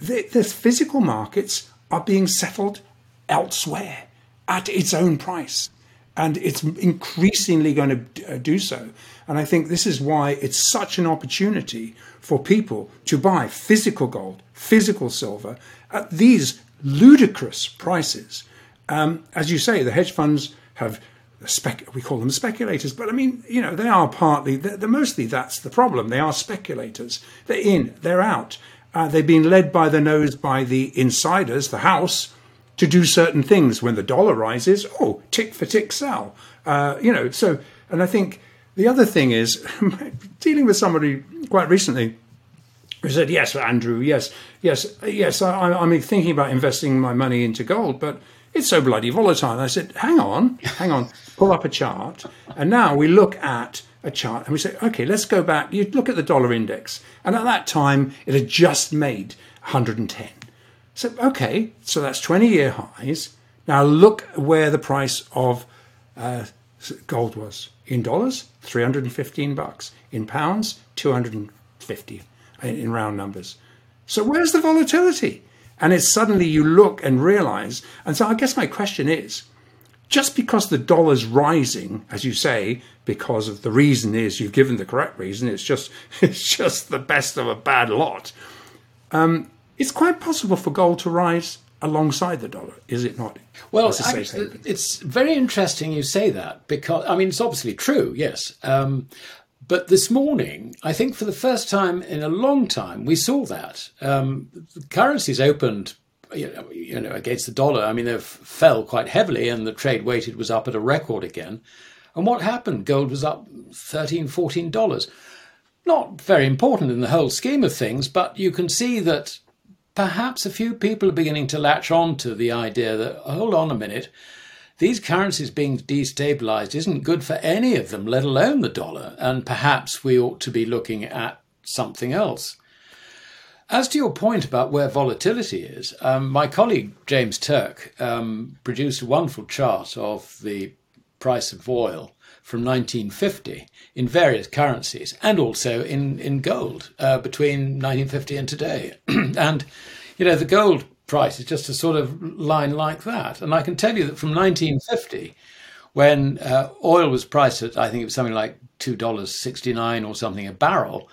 The, the physical markets are being settled elsewhere at its own price. And it's increasingly going to uh, do so. And I think this is why it's such an opportunity for people to buy physical gold, physical silver at these ludicrous prices. Um, as you say, the hedge funds have spec- we call them speculators, but I mean, you know, they are partly, they're, they're mostly that's the problem. They are speculators. They're in, they're out. Uh, they've been led by the nose by the insiders, the house, to do certain things. When the dollar rises, oh, tick for tick sell. Uh, you know, so, and I think the other thing is dealing with somebody quite recently who said, Yes, Andrew, yes, yes, yes, I, I'm thinking about investing my money into gold, but it's so bloody volatile. And I said, Hang on, hang on, pull up a chart. And now we look at a chart and we say, Okay, let's go back. You look at the dollar index. And at that time, it had just made 110. So, okay, so that's 20 year highs. Now look where the price of uh, gold was in dollars, 315 bucks. In pounds, 250 in round numbers. So where's the volatility? And it's suddenly you look and realize. And so I guess my question is just because the dollar's rising, as you say, because of the reason is you've given the correct reason, it's just it's just the best of a bad lot. Um, it's quite possible for gold to rise alongside the dollar, is it not? Well, I, it's very interesting you say that because I mean it's obviously true, yes. Um, but this morning, I think for the first time in a long time, we saw that um, currencies opened. You know, you know, against the dollar. I mean, they fell quite heavily, and the trade weighted was up at a record again. And what happened? Gold was up 13 $14. Not very important in the whole scheme of things, but you can see that perhaps a few people are beginning to latch on to the idea that, hold on a minute, these currencies being destabilized isn't good for any of them, let alone the dollar, and perhaps we ought to be looking at something else. As to your point about where volatility is, um, my colleague James Turk um, produced a wonderful chart of the price of oil from 1950 in various currencies and also in, in gold uh, between 1950 and today. and, you know, the gold price is just a sort of line like that. And I can tell you that from 1950, when uh, oil was priced at, I think it was something like $2.69 or something a barrel,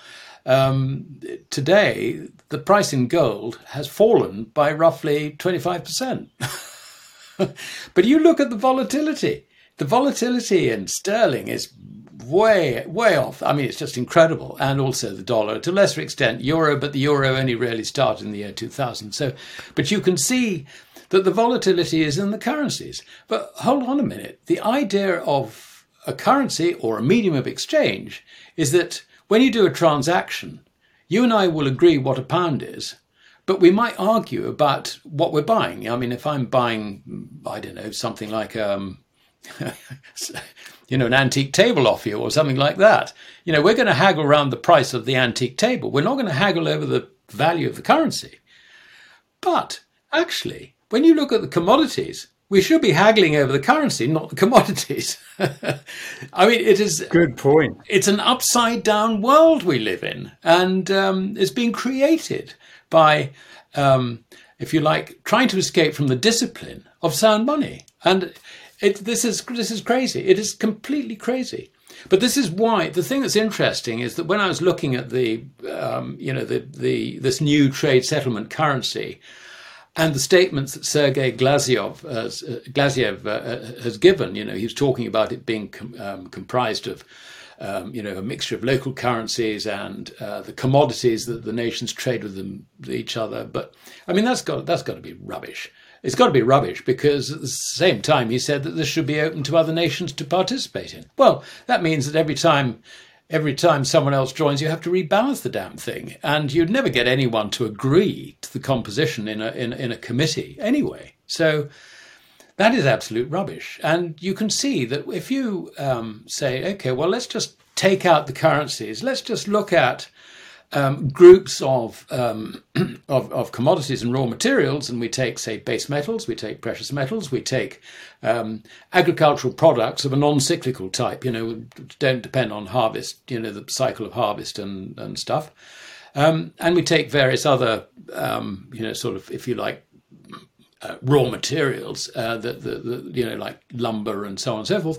um, today the price in gold has fallen by roughly 25%. but you look at the volatility the volatility in sterling is way way off. I mean, it's just incredible, and also the dollar to a lesser extent euro, but the euro only really started in the year 2000. So, but you can see that the volatility is in the currencies. But hold on a minute, the idea of a currency or a medium of exchange is that when you do a transaction, you and I will agree what a pound is. But we might argue about what we're buying. I mean, if I'm buying, I don't know, something like um, you know, an antique table off you or something like that. You know, we're going to haggle around the price of the antique table. We're not going to haggle over the value of the currency. But actually, when you look at the commodities, we should be haggling over the currency, not the commodities. I mean, it is good point. It's an upside down world we live in, and um, it's being created by, um, if you like, trying to escape from the discipline of sound money. And it, this is this is crazy. It is completely crazy. But this is why the thing that's interesting is that when I was looking at the um, you know the the this new trade settlement currency and the statements that Sergei Glaziev, uh, Glaziev uh, uh, has given, you know, he was talking about it being com- um, comprised of um, you know, a mixture of local currencies and uh, the commodities that the nations trade with them each other. But I mean, that's got that's got to be rubbish. It's got to be rubbish because at the same time he said that this should be open to other nations to participate in. Well, that means that every time every time someone else joins, you have to rebalance the damn thing, and you'd never get anyone to agree to the composition in a in, in a committee anyway. So that is absolute rubbish. And you can see that if you um, say, okay, well, let's just take out the currencies, let's just look at um, groups of, um, of, of commodities and raw materials, and we take, say, base metals, we take precious metals, we take um, agricultural products of a non-cyclical type. You know, don't depend on harvest. You know, the cycle of harvest and and stuff. Um, and we take various other, um, you know, sort of, if you like, uh, raw materials, uh, the, the, you know, like lumber and so on and so forth,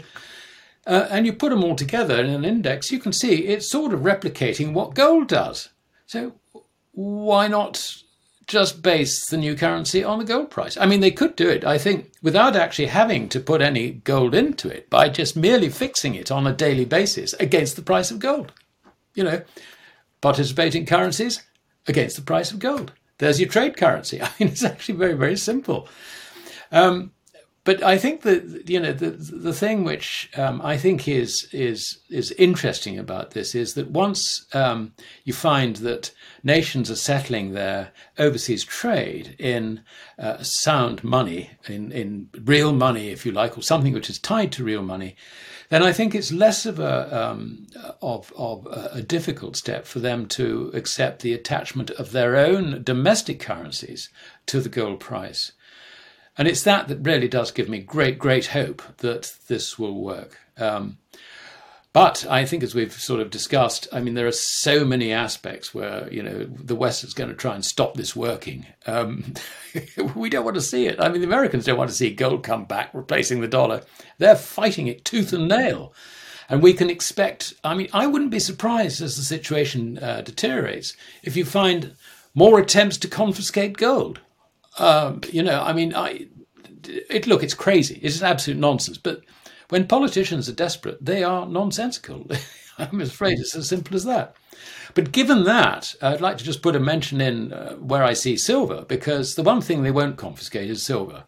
uh, and you put them all together in an index, you can see it's sort of replicating what gold does. So why not just base the new currency on the gold price? I mean, they could do it, I think, without actually having to put any gold into it by just merely fixing it on a daily basis against the price of gold. You know, participating currencies against the price of gold. There's your trade currency. I mean, it's actually very, very simple. Um, but I think that you know the the thing which um, I think is is is interesting about this is that once um, you find that nations are settling their overseas trade in uh, sound money, in in real money, if you like, or something which is tied to real money, then I think it's less of a um, of of a difficult step for them to accept the attachment of their own domestic currencies to the gold price. And it's that that really does give me great, great hope that this will work. Um, but I think, as we've sort of discussed, I mean, there are so many aspects where you know the West is going to try and stop this working. Um, we don't want to see it. I mean, the Americans don't want to see gold come back, replacing the dollar. They're fighting it tooth and nail, and we can expect. I mean, I wouldn't be surprised as the situation uh, deteriorates if you find more attempts to confiscate gold. Um, you know, I mean, I it, look, it's crazy. It's absolute nonsense. But when politicians are desperate, they are nonsensical. I'm afraid it's as simple as that. But given that, I'd like to just put a mention in uh, where I see silver, because the one thing they won't confiscate is silver,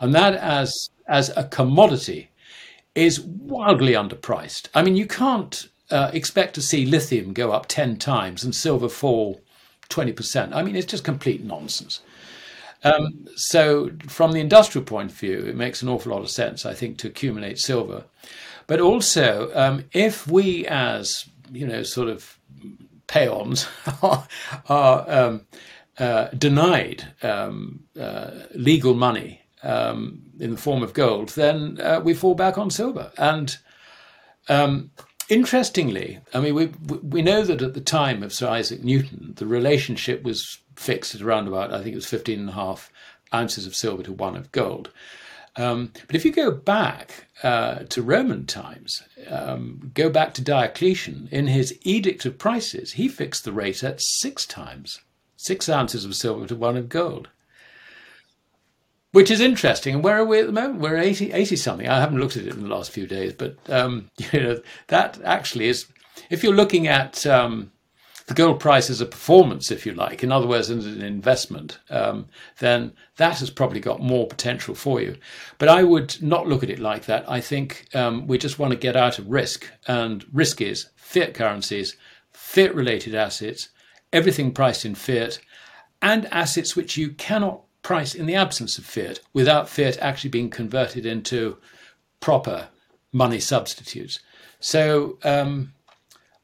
and that as as a commodity is wildly underpriced. I mean, you can't uh, expect to see lithium go up ten times and silver fall twenty percent. I mean, it's just complete nonsense. Um, so, from the industrial point of view, it makes an awful lot of sense, I think, to accumulate silver. But also, um, if we, as you know, sort of peons, are, um, uh, denied um, uh, legal money um, in the form of gold, then uh, we fall back on silver. And um, interestingly, I mean, we we know that at the time of Sir Isaac Newton, the relationship was fixed at around about, I think it was 15 and a half ounces of silver to one of gold. Um, but if you go back uh, to Roman times, um, go back to Diocletian, in his Edict of Prices, he fixed the rate at six times, six ounces of silver to one of gold. Which is interesting. And where are we at the moment? We're 80, 80 something. I haven't looked at it in the last few days, but um, you know that actually is. If you're looking at um, the gold price as a performance, if you like, in other words, as an investment, um, then that has probably got more potential for you. But I would not look at it like that. I think um, we just want to get out of risk, and risk is fiat currencies, fiat related assets, everything priced in fiat, and assets which you cannot price in the absence of fiat without fiat actually being converted into proper money substitutes. So, um,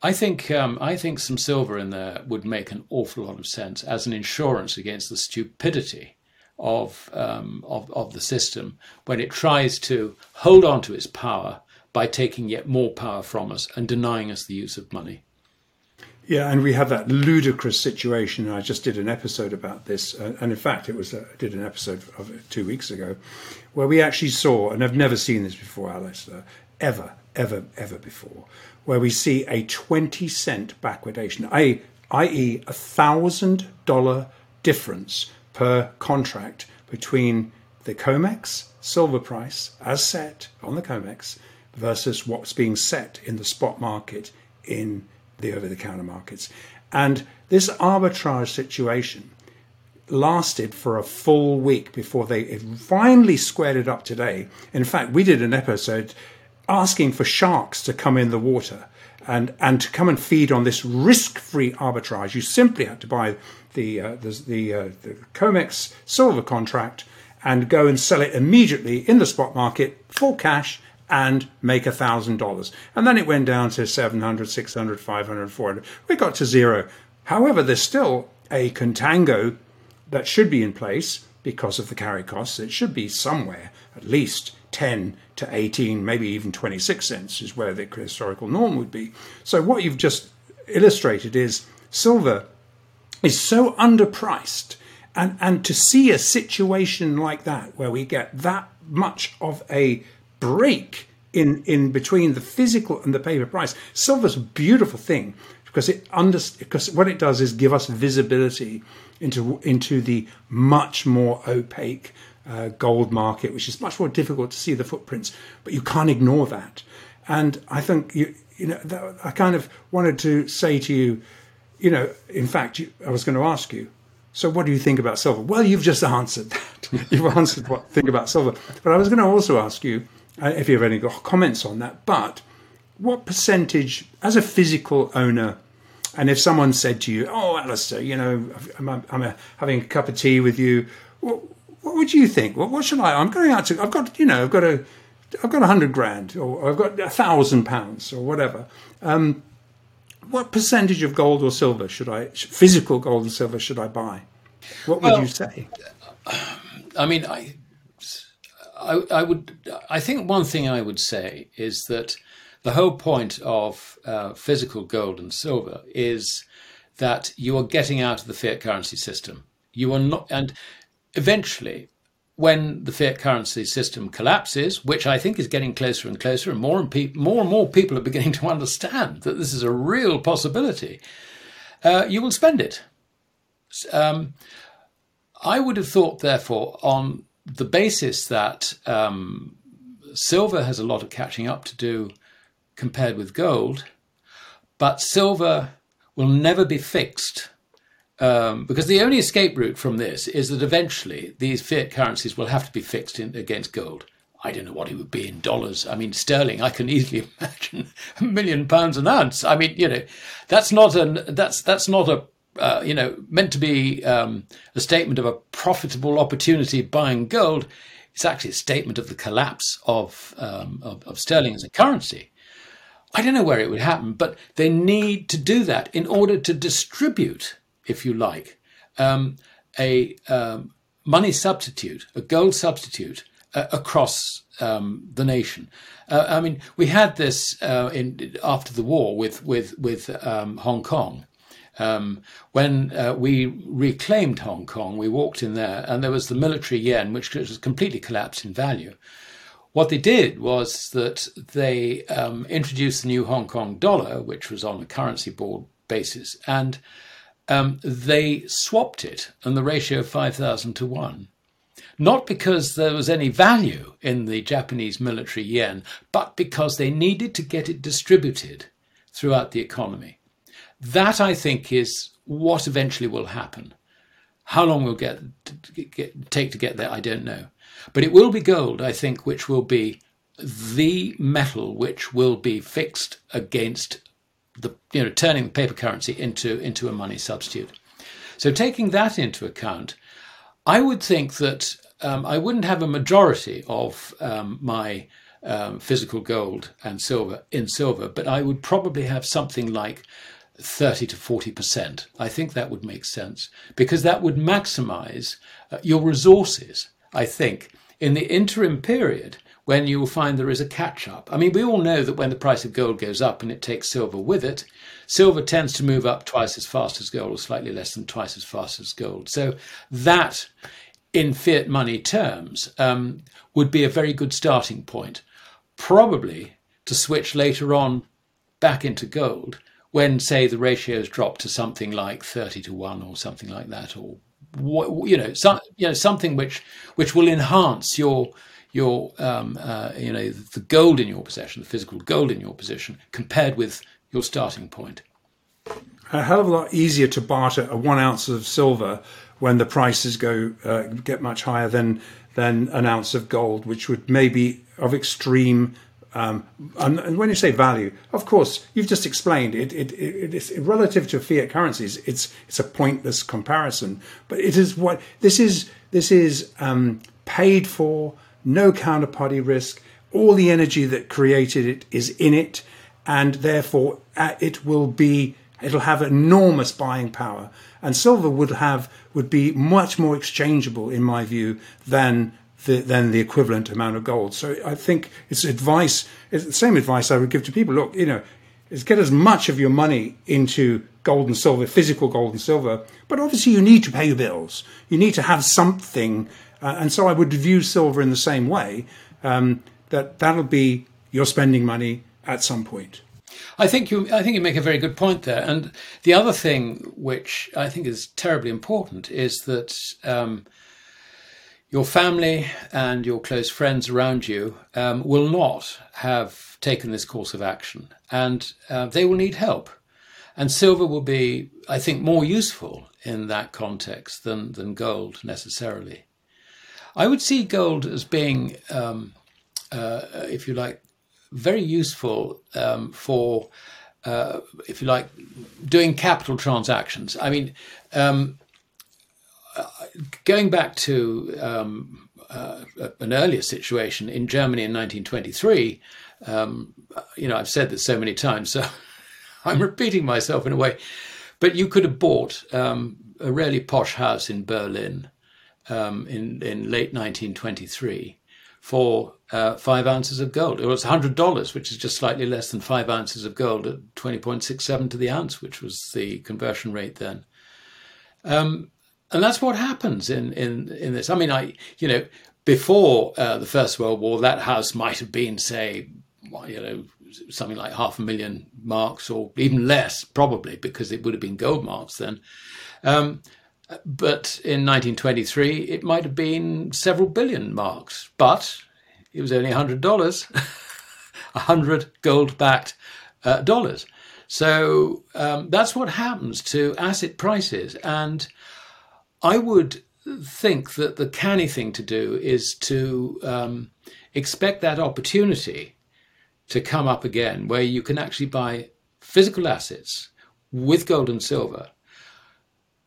I think um, I think some silver in there would make an awful lot of sense as an insurance against the stupidity of um, of, of the system when it tries to hold on to its power by taking yet more power from us and denying us the use of money. Yeah, and we have that ludicrous situation. I just did an episode about this, uh, and in fact, it was uh, I did an episode of it two weeks ago, where we actually saw, and I've never seen this before, Alice, ever, ever, ever before, where we see a 20 cent backwardation, i.e., a thousand dollar difference per contract between the COMEX silver price as set on the COMEX versus what's being set in the spot market in the over the counter markets. And this arbitrage situation lasted for a full week before they finally squared it up today. In fact, we did an episode asking for sharks to come in the water. and and to come and feed on this risk-free arbitrage, you simply had to buy the uh, the the, uh, the COMEX silver contract and go and sell it immediately in the spot market for cash and make a thousand dollars. And then it went down to 700, 600, 500, 400. We got to zero. However, there's still a contango that should be in place because of the carry costs. It should be somewhere at least 10 to 18, maybe even 26 cents is where the historical norm would be. So what you've just illustrated is silver is so underpriced. And, and to see a situation like that, where we get that much of a break in, in between the physical and the paper price, silver's a beautiful thing because it under, because what it does is give us visibility into into the much more opaque uh, gold market, which is much more difficult to see the footprints, but you can't ignore that. And I think you you know that, I kind of wanted to say to you, you know, in fact, you, I was going to ask you. So, what do you think about silver? Well, you've just answered that. you've answered what think about silver. But I was going to also ask you if you have any comments on that. But what percentage, as a physical owner, and if someone said to you, "Oh, Alasdair, you know, I'm, I'm a, having a cup of tea with you," what, what would you think? What, what should I? I'm going out to. I've got, you know, I've got a, I've got a hundred grand, or I've got a thousand pounds, or whatever. Um, what percentage of gold or silver should I, physical gold and silver, should I buy? What would well, you say? I mean, I, I, I, would. I think one thing I would say is that the whole point of uh, physical gold and silver is that you are getting out of the fiat currency system. You are not, and eventually, when the fiat currency system collapses, which I think is getting closer and closer, and more and, pe- more, and more people are beginning to understand that this is a real possibility, uh, you will spend it. Um, I would have thought, therefore, on the basis that um, silver has a lot of catching up to do compared with gold, but silver will never be fixed. Um, because the only escape route from this is that eventually these fiat currencies will have to be fixed in, against gold. I don't know what it would be in dollars. I mean, sterling. I can easily imagine a million pounds an ounce. I mean, you know, that's not an that's that's not a uh, you know meant to be um, a statement of a profitable opportunity buying gold. It's actually a statement of the collapse of, um, of, of sterling as a currency. I don't know where it would happen, but they need to do that in order to distribute, if you like, um, a um, money substitute, a gold substitute uh, across um, the nation. Uh, I mean, we had this uh, in after the war with with with um, Hong Kong. Um, when uh, we reclaimed Hong Kong, we walked in there, and there was the military yen, which was completely collapsed in value. What they did was that they um, introduced the new Hong Kong dollar, which was on a currency board basis, and um, they swapped it on the ratio of 5,000 to 1. Not because there was any value in the Japanese military yen, but because they needed to get it distributed throughout the economy. That, I think, is what eventually will happen. How long will get, get, take to get there, I don't know. But it will be gold, I think, which will be the metal which will be fixed against the you know turning the paper currency into into a money substitute. So taking that into account, I would think that um, I wouldn't have a majority of um, my um, physical gold and silver in silver, but I would probably have something like 30 to 40%. I think that would make sense because that would maximize uh, your resources I think, in the interim period when you will find there is a catch up. I mean, we all know that when the price of gold goes up and it takes silver with it, silver tends to move up twice as fast as gold or slightly less than twice as fast as gold. So that, in fiat money terms, um, would be a very good starting point. Probably to switch later on back into gold when, say, the ratios drop to something like 30 to 1 or something like that, or you know, some, you know, something which which will enhance your your um, uh, you know the gold in your possession, the physical gold in your position, compared with your starting point. A hell of a lot easier to barter a one ounce of silver when the prices go uh, get much higher than than an ounce of gold, which would maybe of extreme Um, and, when you say value, of course, you've just explained it. It, it, relative to fiat currencies. It's it's a pointless comparison, but it is what this is. This is um, paid for, no counterparty risk. All the energy that created it is in it, and therefore uh, it will be. It'll have enormous buying power, and silver would have would be much more exchangeable, in my view, than the, than the equivalent amount of gold. So I think it's advice, it's the same advice I would give to people. Look, you know, is get as much of your money into gold and silver, physical gold and silver, but obviously you need to pay your bills. You need to have something. Uh, and so I would view silver in the same way, um, that that'll be your spending money at some point. I think you. I think you make a very good point there. And the other thing, which I think is terribly important, is that um, your family and your close friends around you um, will not have taken this course of action, and uh, they will need help. And silver will be, I think, more useful in that context than than gold necessarily. I would see gold as being, um, uh, if you like, very useful um, for, uh, if you like, doing capital transactions. I mean, um, going back to um, uh, an earlier situation in Germany in 1923, um, you know, I've said this so many times, so I'm repeating myself in a way, but you could have bought um, a really posh house in Berlin um, in, in late 1923 for uh, five ounces of gold. It was $100, which is just slightly less than five ounces of gold at 20.67 to the ounce, which was the conversion rate then. Um, and that's what happens in in in this. I mean, I you know before uh, the First World War, that house might have been say, you know, something like half a million marks or even less, probably because it would have been gold marks then. Um, but in 1923, it might have been several billion marks, but it was only hundred dollars, a hundred gold-backed uh, dollars. So um, that's what happens to asset prices and I would think that the canny thing to do is to um, expect that opportunity to come up again where you can actually buy physical assets with gold and silver.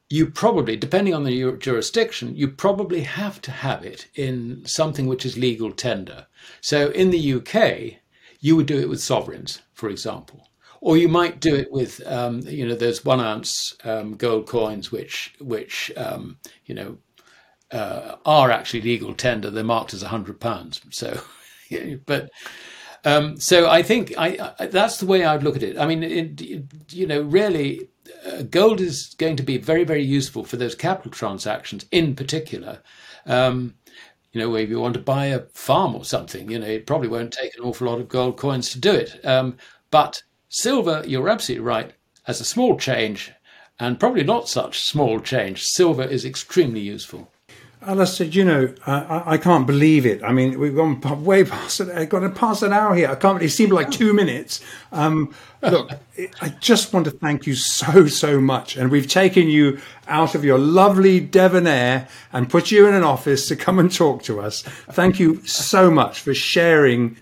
You probably, depending on the jurisdiction, you probably have to have it in something which is legal tender. So in the UK, you would do it with sovereigns, for example or you might do it with um, you know those one ounce um, gold coins which which um, you know uh, are actually legal tender. They're marked as a hundred pounds. So, but um, so I think I, I, that's the way I'd look at it. I mean, it, it, you know, really, uh, gold is going to be very very useful for those capital transactions in particular. Um, you know, if you want to buy a farm or something, you know, it probably won't take an awful lot of gold coins to do it. Um, but Silver, you're absolutely right, as a small change, and probably not such small change, silver is extremely useful. Alasdair, you know, I, I, can't believe it. I mean, we've gone way past it. I've gone past an hour here. I can't. It seemed like two minutes. Um, look, I just want to thank you so so much, and we've taken you out of your lovely Devon air and put you in an office to come and talk to us. Thank you so much for sharing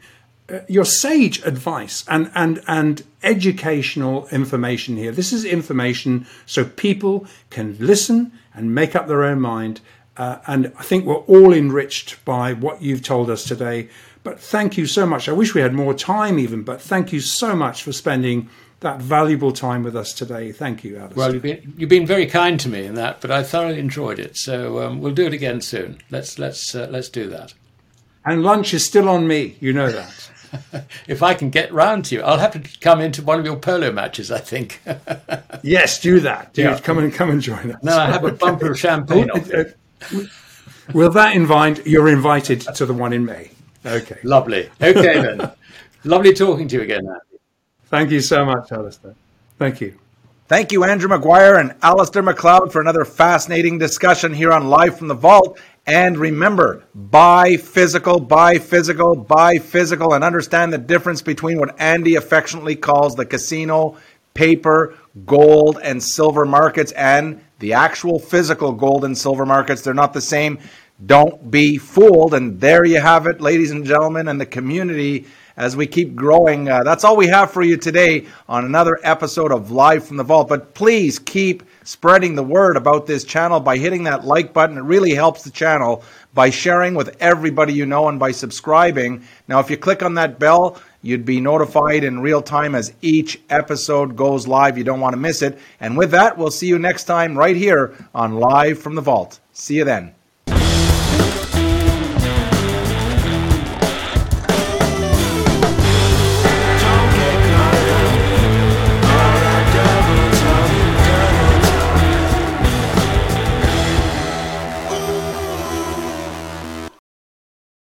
your sage advice and and and educational information here. This is information so people can listen and make up their own mind. Uh, and I think we're all enriched by what you've told us today. But thank you so much. I wish we had more time, even. But thank you so much for spending that valuable time with us today. Thank you, Alice. Well, you've been, you've been very kind to me in that, but I thoroughly enjoyed it. So um, we'll do it again soon. Let's let's uh, let's do that. And lunch is still on me. You know that. if I can get round to you, I'll have to come into one of your polo matches. I think. yes, do that. Do yeah. come and come and join us. No, I have a bumper of champagne. Uh, will that invite? You're invited to the one in May. Okay. Lovely. Okay then. Lovely talking to you again. Andy. Thank you so much, Alasdair. Thank you. Thank you, Andrew Maguire and Alasdair Macleod, for another fascinating discussion here on Live from the Vault. And remember, buy physical, buy physical, buy physical, and understand the difference between what Andy affectionately calls the casino, paper, gold, and silver markets and the actual physical gold and silver markets. They're not the same. Don't be fooled. And there you have it, ladies and gentlemen, and the community as we keep growing. Uh, that's all we have for you today on another episode of Live from the Vault. But please keep spreading the word about this channel by hitting that like button. It really helps the channel by sharing with everybody you know and by subscribing. Now, if you click on that bell, you'd be notified in real time as each episode goes live. You don't want to miss it. And with that, we'll see you next time right here on Live from the Vault. See you then.